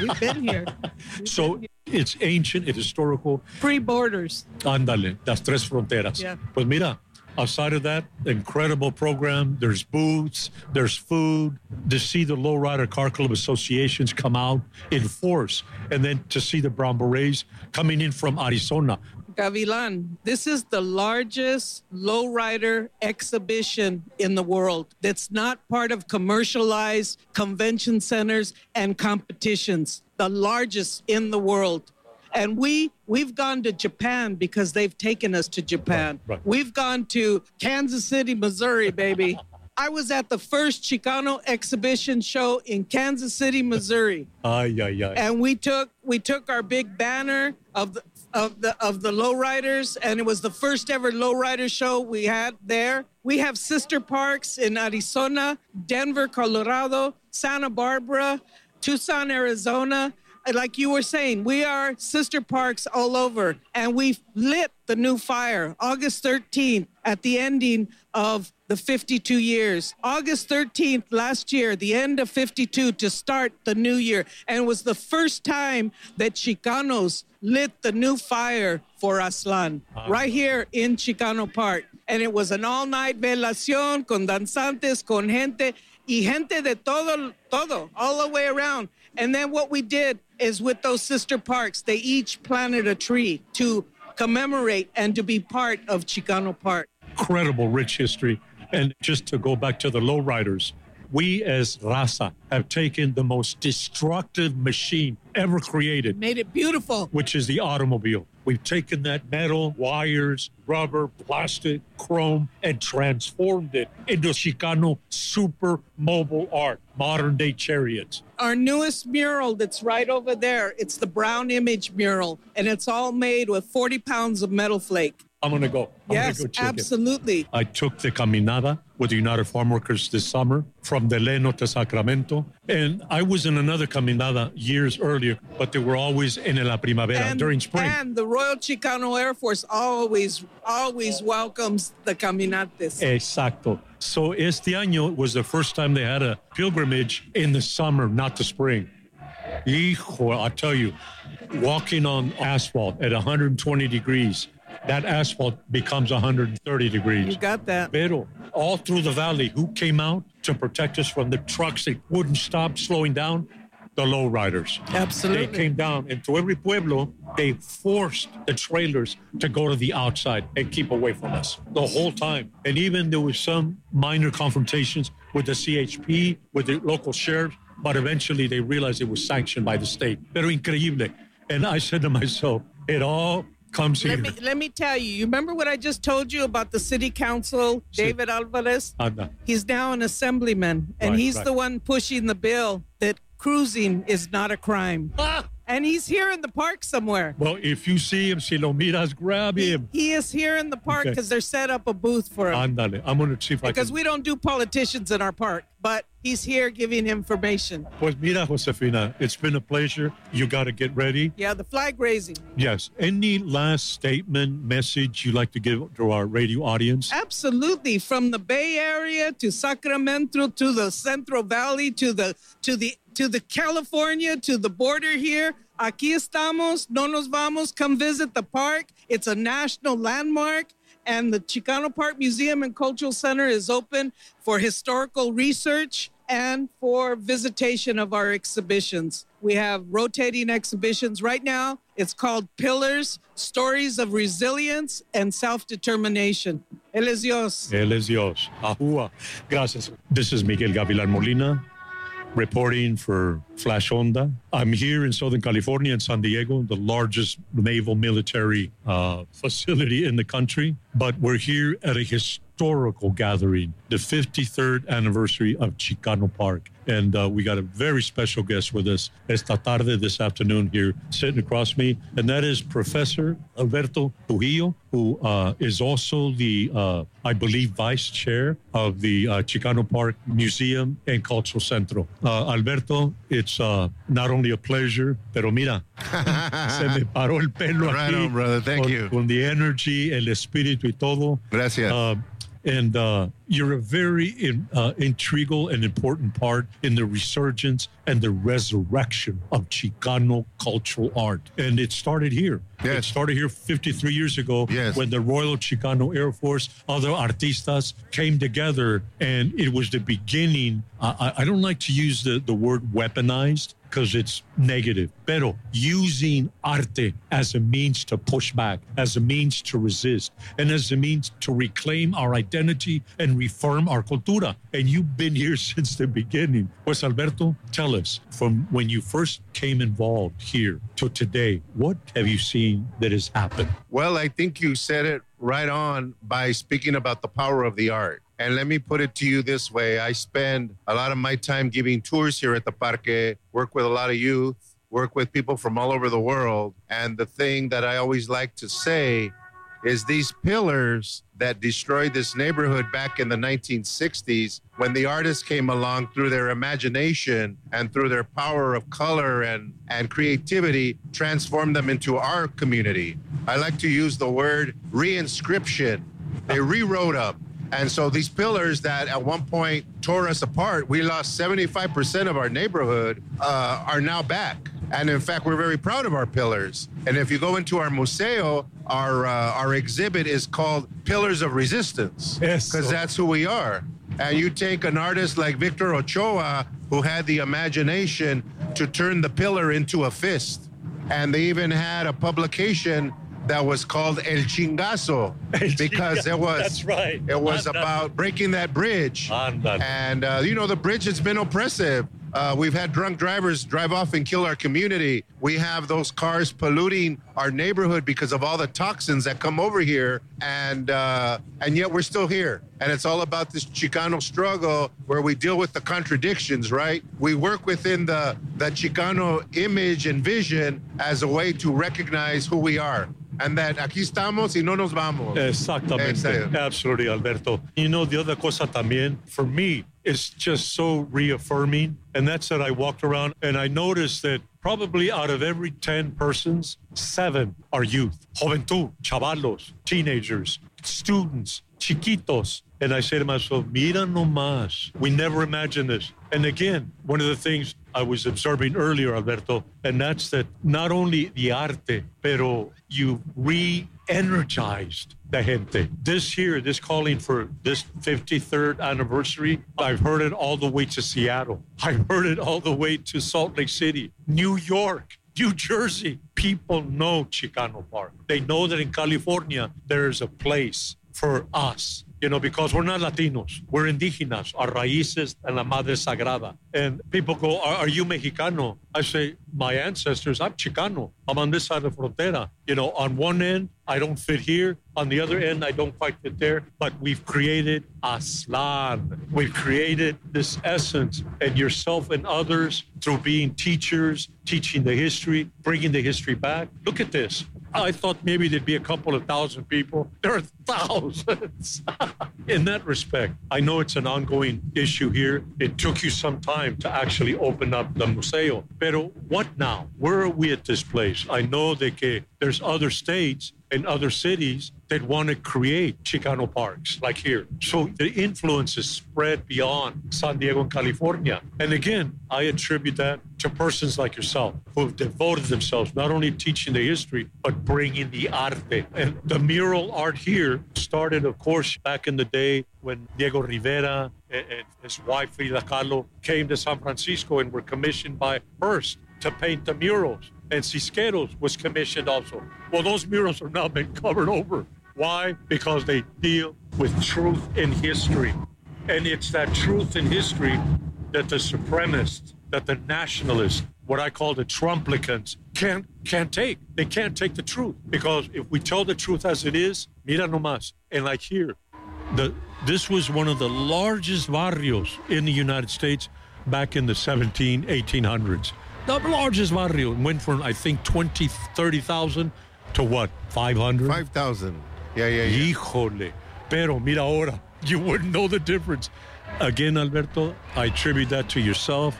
<laughs> We've been here. <laughs> so it's ancient, it's historical. Free borders. Ándale, las tres fronteras. Yeah. Pues mira, outside of that, incredible program. There's booths, there's food. To see the Lowrider Car Club associations come out in force, and then to see the Brown Berets coming in from Arizona. Gavilan, this is the largest lowrider exhibition in the world that's not part of commercialized convention centers and competitions. The largest in the world. And we we've gone to Japan because they've taken us to Japan. Right, right. We've gone to Kansas City, Missouri, baby. <laughs> I was at the first Chicano exhibition show in Kansas City, Missouri <laughs> Ay, ay, ay. and we took we took our big banner of the of the of the lowriders and it was the first ever lowrider show we had there we have sister parks in arizona denver colorado santa barbara tucson arizona like you were saying we are sister parks all over and we've lit the new fire august 13th at the ending of the 52 years. August 13th last year, the end of 52 to start the new year. And it was the first time that Chicanos lit the new fire for Aztlán right here in Chicano Park. And it was an all night velación con danzantes, con gente y gente de todo, todo, all the way around. And then what we did is with those sister parks, they each planted a tree to commemorate and to be part of Chicano Park. incredible rich history. And just to go back to the lowriders, we as Raza have taken the most destructive machine ever created, Made it beautiful. which is the automobile. We've taken that metal, wires, rubber, plastic, chrome, and transformed it into Chicano super mobile art, modern day chariots. Our newest mural that's right over there, it's the brown image mural, and it's all made with 40 pounds of metal flake. I'm going to go. I'm yes, gonna go check it. absolutely. I took the caminada with the United Farm Workers this summer from Delano to Sacramento. And I was in another caminada years earlier, but they were always in La Primavera during spring. and the Royal Chicano Air Force always, always welcomes the caminates. Exacto. So este año was the first time they had a pilgrimage in the summer, not the spring. Hijo, I tell you, walking on asphalt at 120 degrees, that asphalt becomes 130 degrees. you got that. Pero all through the valley, who came out to protect us from the trucks that wouldn't stop slowing down? The lowriders. Absolutely. They came down, and to every pueblo, they forced the trailers to go to the outside and keep away from us the whole time. And even there was some minor confrontations with the CHP, with the local sheriffs, but eventually they realized it was sanctioned by the state. Pero increíble. And I said to myself, it all comes here. Let me let me tell you. You remember what I just told you about the city council, Sí. David Alvarez? Anda. He's now an assemblyman, and Right, he's right. the one pushing the bill that cruising is not a crime. Ah! And he's here in the park somewhere. Well, if you see him, si lo miras, grab him. he is here in the park Okay. because they're set up a booth for him. Ándale. I'm going to see if I can Because can. we don't do politicians in our park, but he's here giving information. Pues mira, Josefina, it's been a pleasure. You got to get ready. Yeah, the flag raising. Yes. Any last statement, message you'd like to give to our radio audience? Absolutely, from the Bay Area to Sacramento to the Central Valley to the to the to the California to the border here. Aquí estamos, no nos vamos. Come visit the park. It's a national landmark, and the Chicano Park Museum and Cultural Center is open for historical research and for visitation of our exhibitions. We have rotating exhibitions right now. It's called Pillars Stories of Resilience and Self Determination. Él es Dios. Él es Dios. Ahúa. Gracias. This is Miguel Gavilan Molina reporting for Flash Onda. I'm here in Southern California in San Diego, the largest naval military uh, <laughs> facility in the country. But we're here at a historical gathering, the 53rd anniversary of Chicano Park. And uh, we got a very special guest with us esta tarde, this afternoon, here sitting across me. And that is Professor Alberto Trujillo, who uh, is also the, uh, I believe, vice chair of the uh, Chicano Park Museum and Cultural Centro. Uh, Alberto, it's uh, not only a pleasure, pero mira, <laughs> se me paró el pelo Right aquí on, brother. Thank con, you. con the energy, el espíritu y todo. Gracias. And uh, you're a very in, uh, integral and important part in the resurgence and the resurrection of Chicano cultural art. And it started here. Yes. It started here 53 years ago Yes. when the Royal Chicano Air Force, other artistas came together, and it was the beginning. I, I- I don't like to use the, the word weaponized because it's negative. Pero using arte as a means to push back, as a means to resist, and as a means to reclaim our identity and reform our cultura. And you've been here <laughs> since the beginning. Pues Alberto, tell us from when you first came involved here to today, what have you seen that has happened? Well, I think you said it right on by speaking about the power of the art. And let me put it to you this way. I spend a lot of my time giving tours here at the Parque, work with a lot of youth, work with people from all over the world. And the thing that I always like to say is these pillars that destroyed this neighborhood back in the 1960s when the artists came along through their imagination and through their power of color and, and creativity transformed them into our community. I like to use the word reinscription. They rewrote them and so these pillars that at one point tore us apart we lost 75% of our neighborhood uh, are now back and in fact, we're very proud of our pillars. And if you go into our museo, our uh, our exhibit is called Pillars of Resistance because that's who we are. And you take an artist like Victor Ochoa, who had the imagination to turn the pillar into a fist, and they even had a publication that was called El Chingazo El because it was That's right. it was Ándale. about breaking that bridge. Ándale. And, uh, you know, the bridge has been oppressive. Uh, we've had drunk drivers drive off and kill our community. We have those cars polluting our neighborhood because of all the toxins that come over here. And, uh, and yet we're still here. And it's all about this Chicano struggle where we deal with the contradictions, right? We work within the, the Chicano image and vision as a way to recognize who we are. And that aquí estamos y no nos vamos. Exactamente. Absolutely, Alberto. You know, the other cosa también, for me, it's just so reaffirming. And that's that I walked around and I noticed that probably out of every 10 persons, seven are youth. Juventud, chavalos, teenagers, students, chiquitos. And I say to myself, mira nomás. We never imagined this. And again, one of the things I was observing earlier, Alberto, and that's that not only the arte, pero you re-energized the gente. This year, this calling for this 53rd anniversary, I've heard it all the way to Seattle. I've heard it all the way to Salt Lake City, New York, New Jersey. People know Chicano Park. They know that in California, there is a place for us you know, because we're not Latinos, we're indígenas, our raíces and la madre sagrada. And people go, are, are you Mexicano? I say, my ancestors, I'm Chicano. I'm on this side of the frontera. You know, on one end, I don't fit here. On the other end, I don't quite fit there. But we've created Aztlán. We've created this essence, and yourself and others through being teachers, teaching the history, bringing the history back. Look at this. I thought maybe there'd be a couple of thousand people. There are thousands. <laughs> In that respect, I know it's an ongoing issue here. It took you some time to actually open up the museo. Pero what now? Where are we at this place? I know that there's other states and other cities that want to create Chicano parks like here. So the influence is spread beyond San Diego and California. And again, I attribute that to persons like yourself who have devoted themselves not only teaching the history, but bringing the arte. And the mural art here started, of course, back in the day when Diego Rivera and his wife Frida Kahlo came to San Francisco and were commissioned by Hearst to paint the murals. And Siqueiros was commissioned also. Well, those murals have now been covered over. Why? Because they deal with truth in history. And it's that truth in history that the supremacists, that the nationalists, what I call the Trumplicans, can't can't take. They can't take the truth. Because if we tell the truth as it is, mira nomás. And like here, the this was one of the largest barrios in the United States back in the 17, 1800s. The largest barrio went from, I think, 20, 30,000 to what, 500? 5,000. Yeah, yeah, yeah. Híjole. Pero mira ahora, <laughs> you wouldn't know the difference. Again, Alberto, I attribute that to yourself,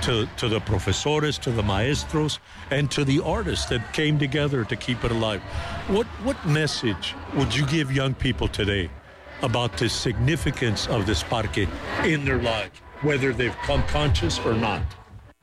to, to the profesores, to the maestros, and to the artists that came together to keep it alive. What, what message would you give young people today about the significance of this parque in their lives, whether they've come conscious or not?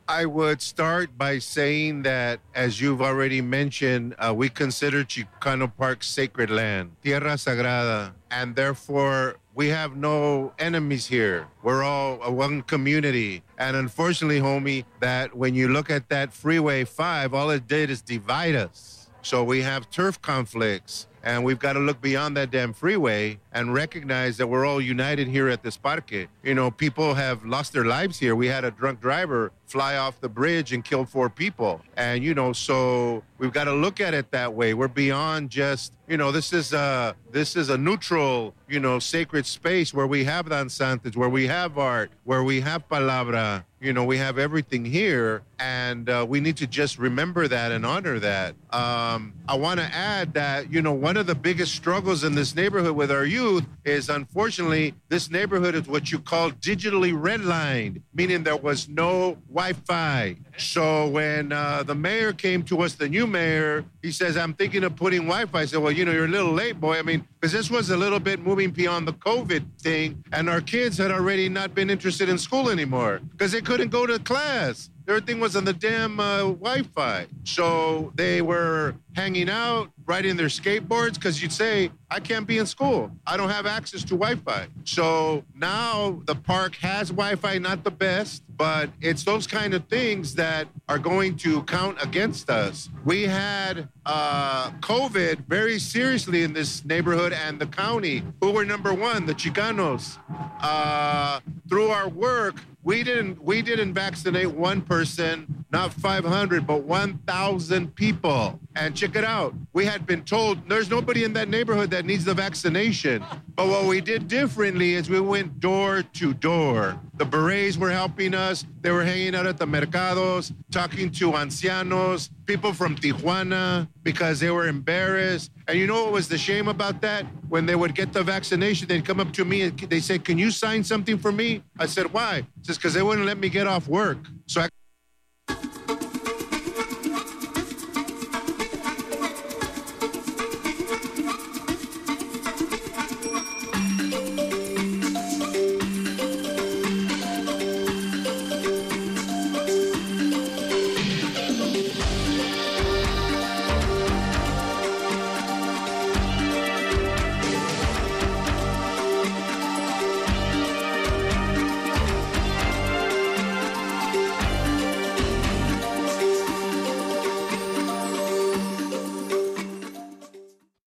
I would start by saying that, as you've already mentioned, uh, we consider Chicano Park sacred land, Tierra Sagrada, and therefore we have no enemies here. We're all a one community. And unfortunately, homie, that when you look at that Freeway 5, all it did is divide us. So we have turf conflicts. And we've got to look beyond that damn freeway and recognize that we're all united here at this parque. You know, people have lost their lives here. We had a drunk driver fly off the bridge and kill four people. And, you know, so we've got to look at it that way. We're beyond just, you know, this is a this is a neutral, you know, sacred space where we have danzantes, where we have art, where we have palabra. You know, we have everything here, and uh, we need to just remember that and honor that. Um, I want to add that, you know, one of the biggest struggles in this neighborhood with our youth is unfortunately, this neighborhood is what you call digitally redlined, meaning there was no Wi Fi. So when uh, the mayor came to us, the new mayor, he says, I'm thinking of putting Wi Fi. I said, Well, you know, you're a little late, boy. I mean, because this was a little bit moving beyond the COVID thing, and our kids had already not been interested in school anymore because they couldn't go to class. Everything was on the damn uh, Wi Fi. So they were hanging out, riding their skateboards, because you'd say, I can't be in school. I don't have access to Wi Fi. So now the park has Wi Fi, not the best, but it's those kind of things that are going to count against us. We had uh, COVID very seriously in this neighborhood and the county. Who were number one? The Chicanos. Uh, through our work, we didn't we didn't vaccinate one person, not 500, but 1,000 people. And check it out. We had been told there's nobody in that neighborhood that needs the vaccination. But what we did differently is we went door to door. The berets were helping us. They were hanging out at the mercados, talking to ancianos, people from Tijuana, because they were embarrassed. And you know what was the shame about that? When they would get the vaccination, they'd come up to me and they say, Can you sign something for me? I said, Why? Just because they wouldn't let me get off work. So I